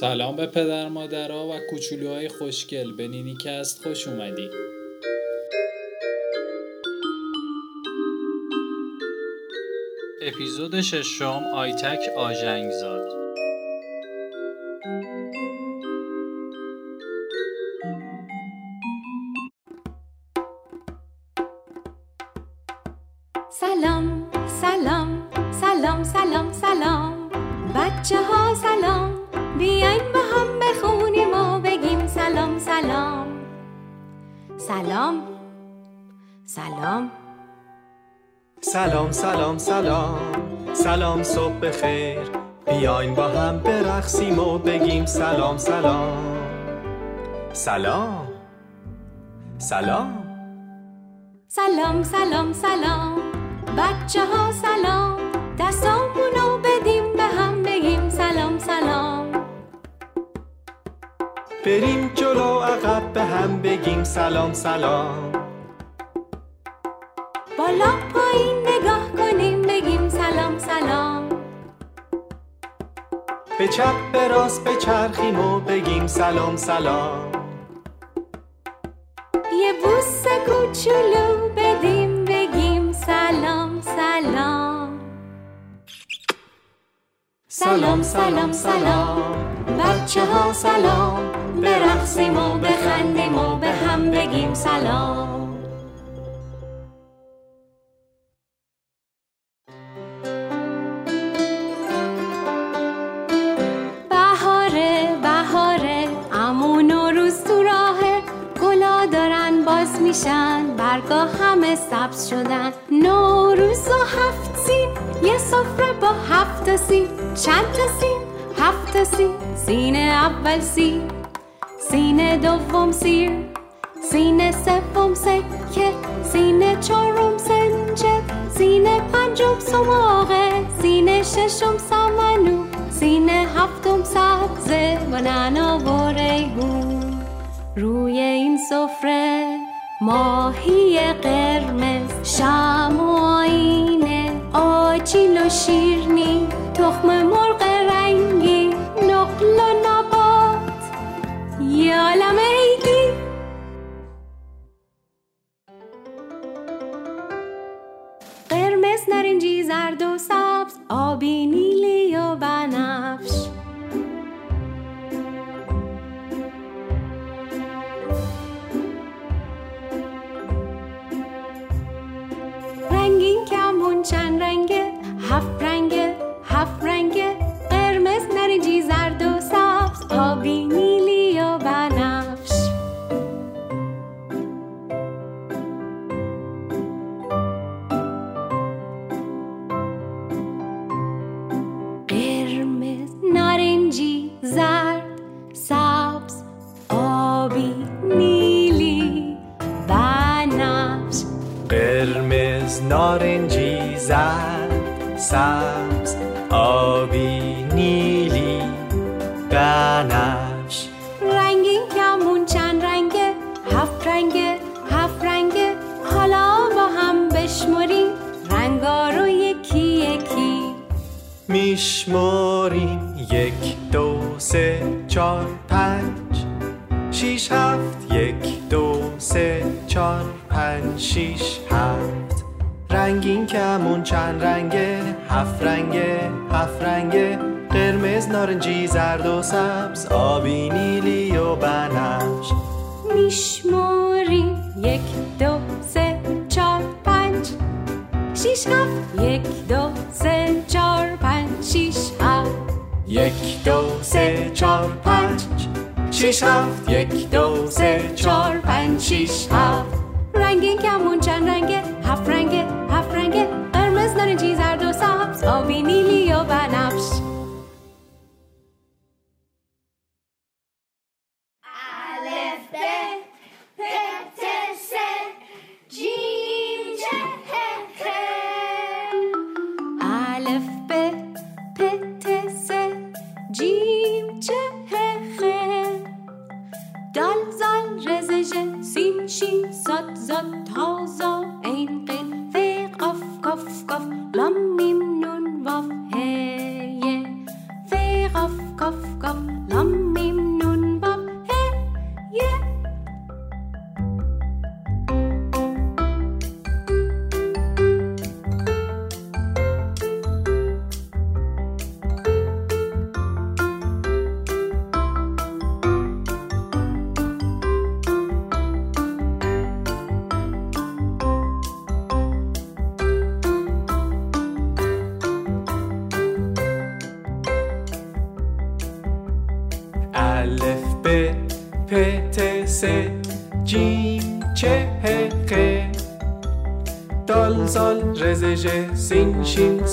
سلام به پدر مادرها و کوچولوهای خوشگل. به نینیکست خوش اومدی. اپیزود ششم آیتک آژنگزاد. صبح بخیر. بیاین با هم برقصیم و بگیم سلام سلام. سلام. سلام. سلام سلام سلام. بچه ها سلام. دستامونو بدیم به هم بگیم سلام سلام. بریم جلو عقب به هم بگیم سلام سلام. بالا پایین نگاه کنیم بگیم سلام سلام. به چپ به راست بچرخیم و بگیم سلام سلام. یه بوس کوچولو بدیم بگیم سلام سلام. سلام سلام سلام. بچه ها سلام. برقصیم و بخندیم و به هم بگیم سلام. میشن برگا همه سبز شدن. نوروز و هفت سین یه سفره با هفت سین. چند تا سین؟ هفت سین. سین اول سیر سین دوم سیر سین سوم سکه. سین چهارم سنجه. سین پنجم سماقه سین ششم سمنو. سین هفتم سبزه. و نعنا و ریحون روی این سفره. ماهی قرمز شم و آینه آجیل و شیرنی تخم مرغ رنگی نقل و نبات. یه عالم عیدی قرمز نارنجی زرد و سبز آبی چار پنج شیش هفت یک دو سه چار پنج شیش هفت. رنگین کمون چند رنگه؟ هفت رنگه هفت رنگه. قرمز نارنجی زرد و سبز آبی نیلی و بنفش. میشمریم یک دو سه چار پنج. شیش هفت یک دو سه چار پنج شیش هفت. یک دو سه چار پنج. شیش هفت. یک دو سه چار پنج شیش هفت. رنگین کمون چند رنگه؟ هفت رنگه هفت رنگه. قرمز نارنجی زرد و سبز. آبی نیلی و بنفش.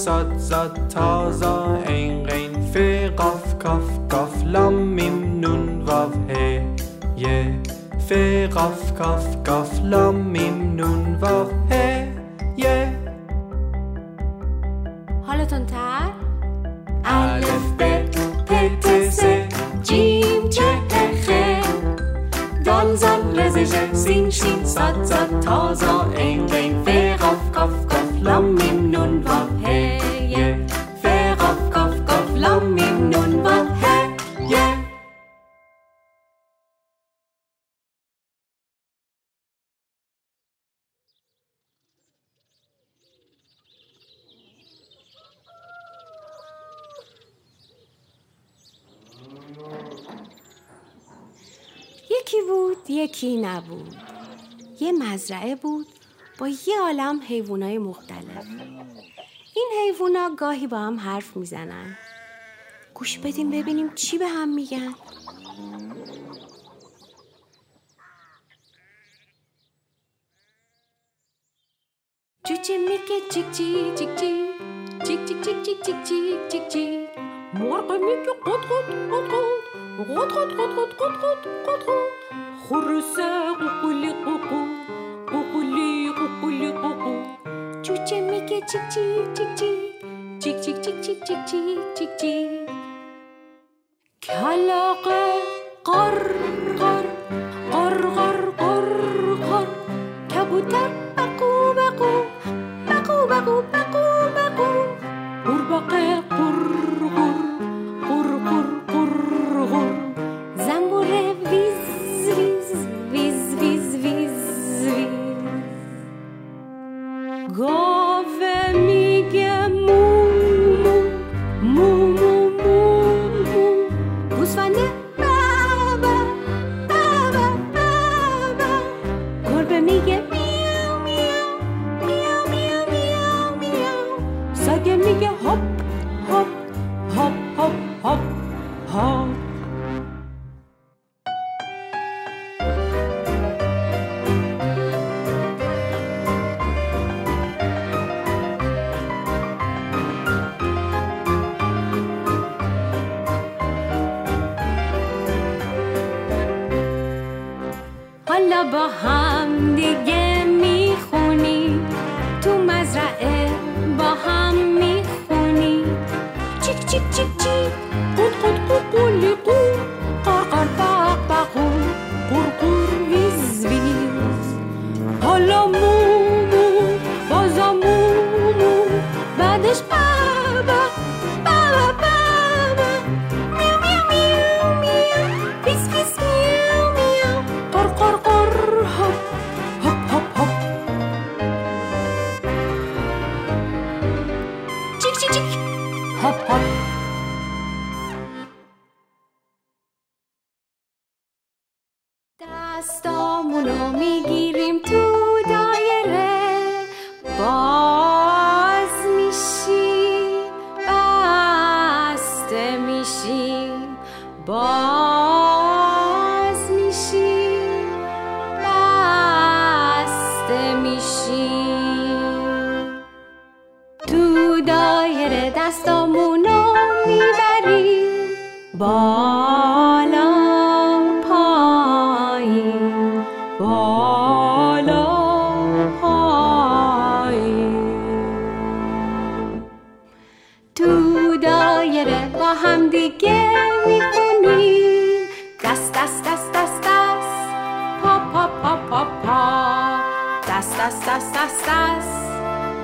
شین صاد زاد تازا عین غین ف قاف کاف کاف لام میم نون واو ه ی ف قاف کاف کاف لام میم نون واو ه ی حالتون تر؟ الف ب پ ت س جیم چه خ. دال زال رزش سین شین صاد زاد تازا عین غین ف قاف کاف کاف لام میم نون واو یکی نبود؟ یه مزرعه بود با یه عالم حیوانای مختلف. این حیوونا گاهی با هم حرف می‌زنن. گوش بدیم ببینیم چی به هم میگن. جوجه میگه جیک جیک جیک جیک جیک جیک جیک جیک جیک جیک مرغ میگه قط قط قط قط قط قط قط قط قط قط قط قط خرسه قوقولی قوقو قوقولی قوقولی قوقو جوجه میگه جیک جیک جیک جیک جیک جیک جیک جیک جیک جیک جیک جیک کلاقه قر قر قر قر قر قر کبوتر بقو بقو بقو بقو بقو بقو قورباغه go. chip chip.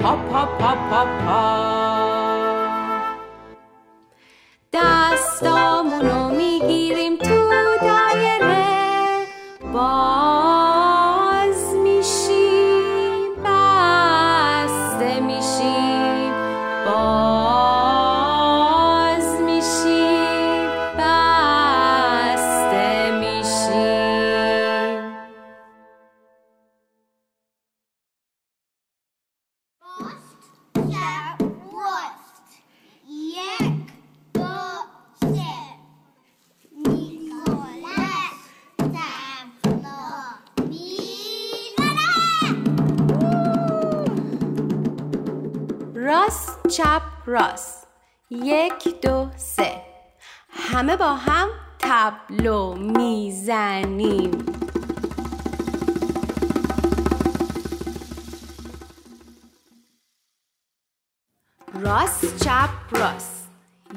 پا پا پا پا پا دستامونو می‌گیریم تو دایره باز چپ راست. یک دو سه. همه با هم تبلو می‌زنیم. راست چپ راست.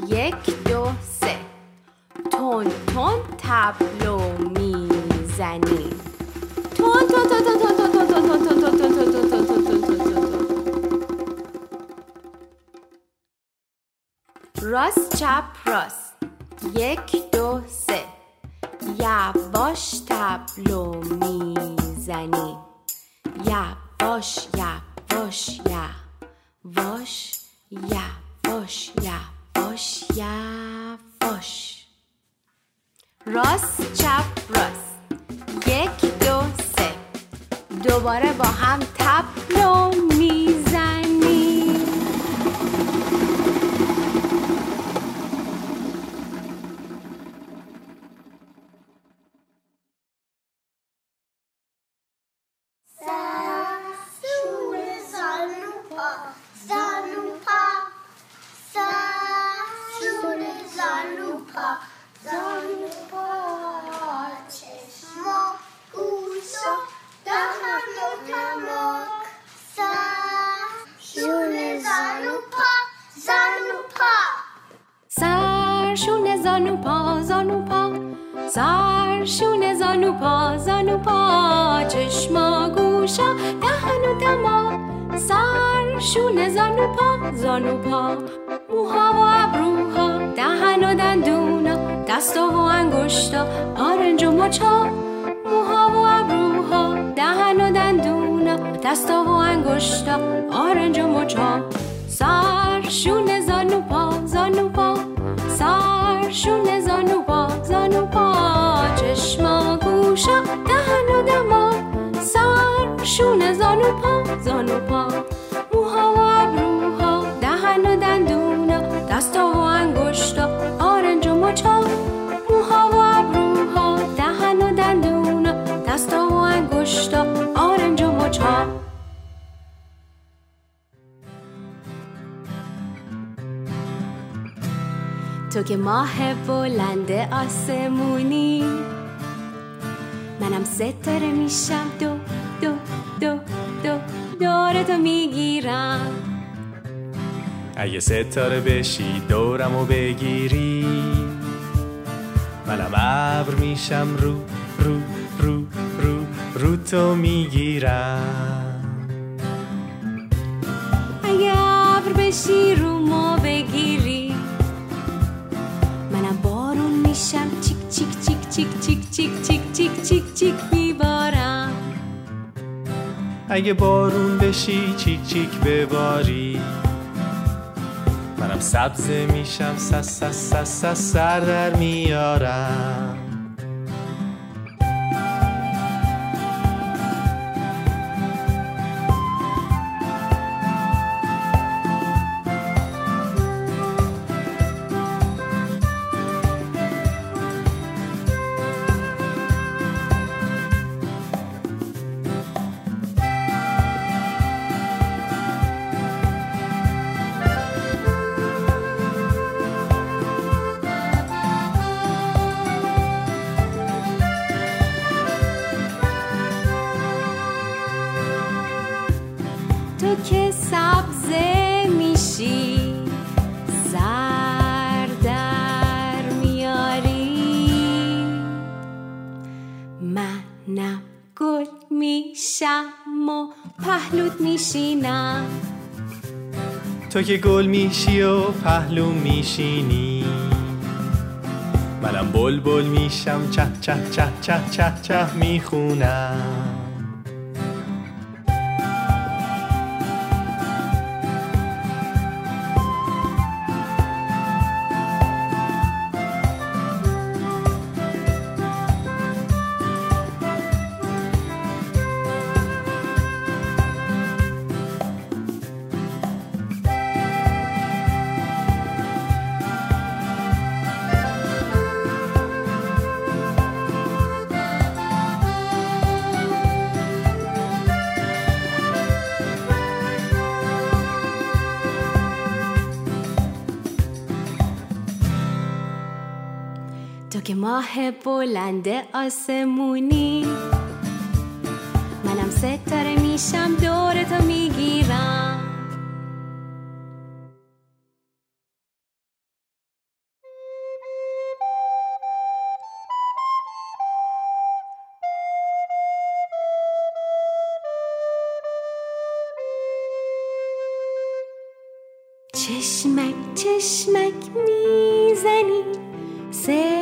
یک دو سه. تون تون تبلو می‌زنیم. تون تون تون تون تون. راست چپ راست. یک دو سه. یواش تبلو می‌زنی. یواش یواش یواش یواش یواش یواش. راست چپ راست. یک دو سه. دوباره با هم تبلو می‌زنی زانو پا زانو پا سر شونه زانو پا زانو پا چشما گوشا دهن و دماغ سر شونه زانو پا زانو پا موها و ابروها دهن و دندونا دستا و انگشتا آرنج و مچا. موها و ابروها دهن و دندونا دستا و انگشتا آرنج و مچا. سر شونه زانو پا زانو پا سر شونه زانو پا زانو پا چشما گوشا دهن و دماغ سر شونه زانو پا زانو پا. که ماه بلند آسمونی. منم ستاره میشم. دو دو دو دو دور تو می‌گیرم. اگه ستاره بشی دورم و بگیری. منم ابر میشم. رو رو رو رو رو تو می‌گیرم. اگه ابر بشی رو ما بگیری. اگه بارون بشی چیک چیک بباری. منم سبزه میشم سس سس سس سر در میارم. که سبزه میشی زر در میاری. منم گل میشم و پهلوت میشینم. تو که گل میشی و پهلو میشینی. منم بلبل میشم چه چه چه چه چه چه می‌خونم. ماه بلند آسمونی. منم ستاره میشم دور تو می‌گیرم. چشمک چشمک می‌زنی. ستاره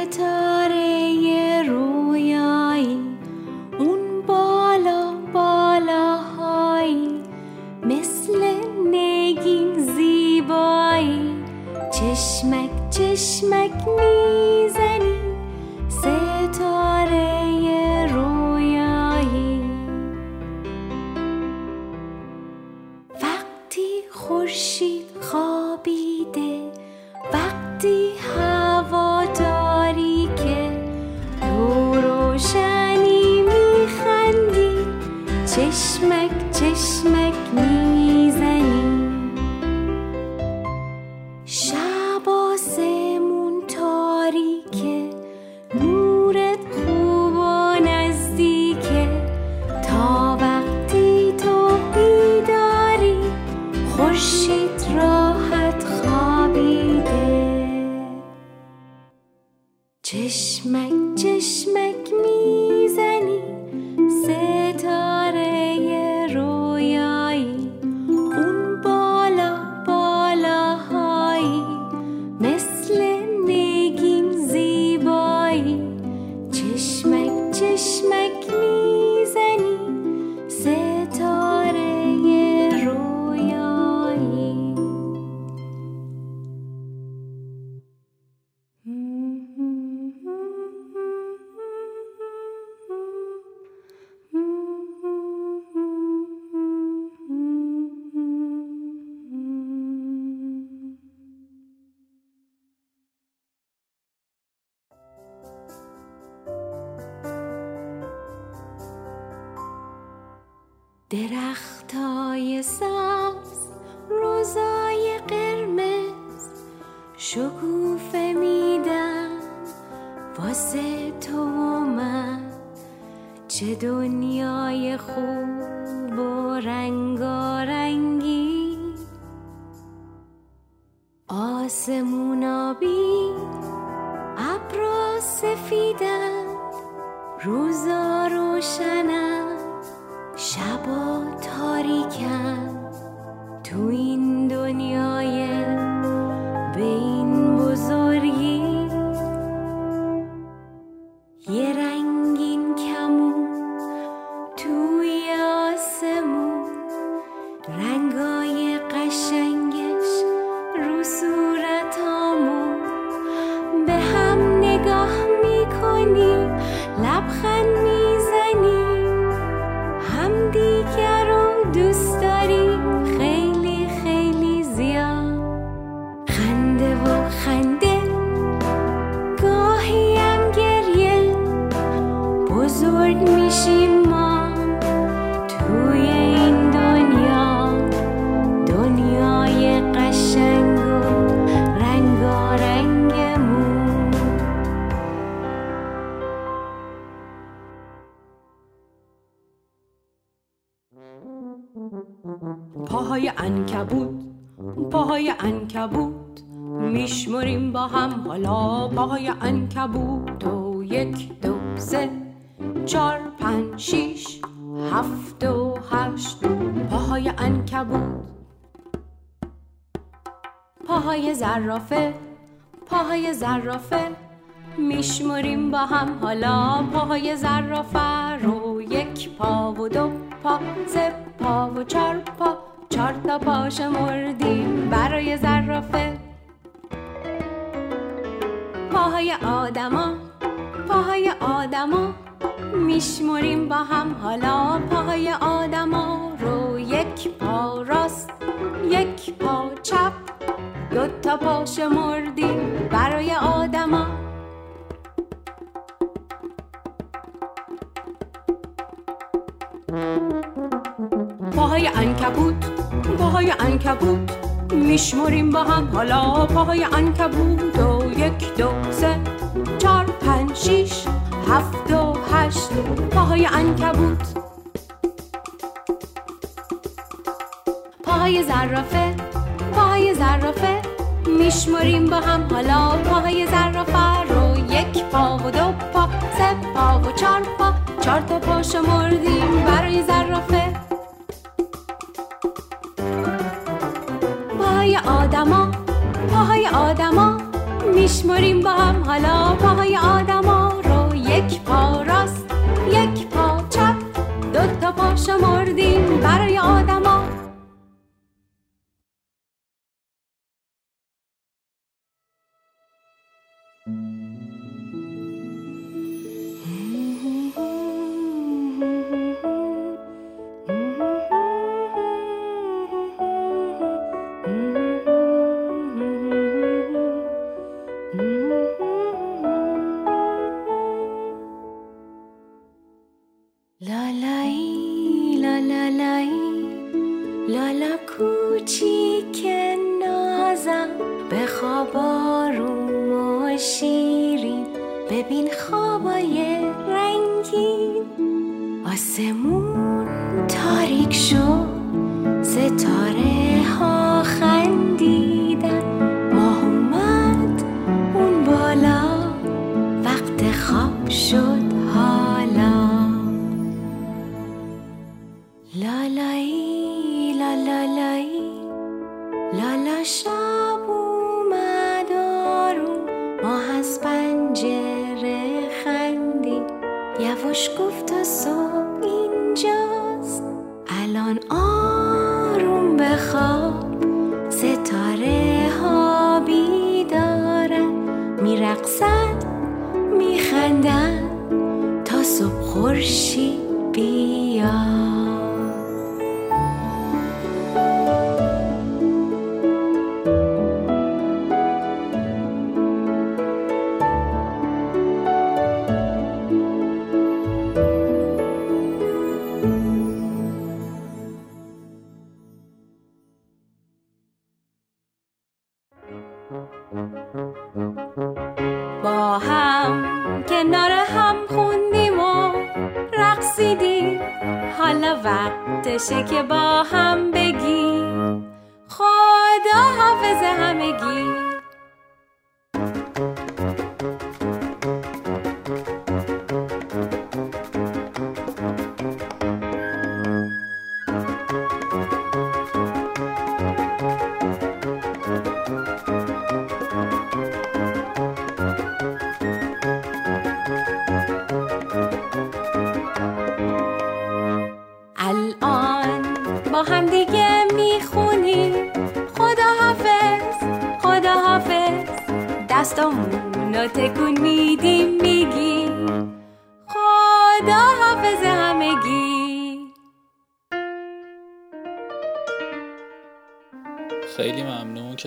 دنیای خوب و رنگارنگی آسمون آبی ابرا سفیدن روزا روشنن شبا تاریکن. تو این دنیای هم دیگر رو دوست میشمریم با هم حالا پاهای انکبوت و یک دو سه چار پنج شیش هفت و هشت. پاهای انکبوت پاهای زرافه. پاهای زرافه. میشمریم با هم حالا پاهای زرافه رو یک پا و دو پا سه پا و چار پا. چار تا پا شمردیم برای زرافه. پاهای آدما پاهای آدما میشمریم با هم. حالا پاهای آدما رو یک پا راست یک پا چپ. دو تا پا شمردیم برای آدما. پاهای انکبوت پاهای انکبوت میشمریم با هم. حالا پاهای انکبوت و یک دو سه. چار شیش هفت و هشت. پاهای انکبوت پاهای زرافه. پاهای زرافه. میشمریم با هم. حالا پاهای زرافه رو یک پا و دو پا. سه پا و چار پا. چهار تا پا شمردیم برای زرافه. آدما پاهای آدما میشمریم با هم. حالا پاهای آدما رو یک پا راست یک پا چپ دو تا پا شمردیم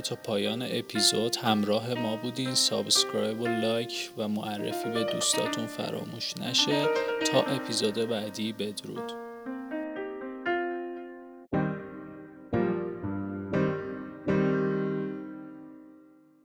تا پایان اپیزود همراه ما بودین. subscribe و like و معرفی به دوستاتون فراموش نشه. تا اپیزود بعدی بدرود.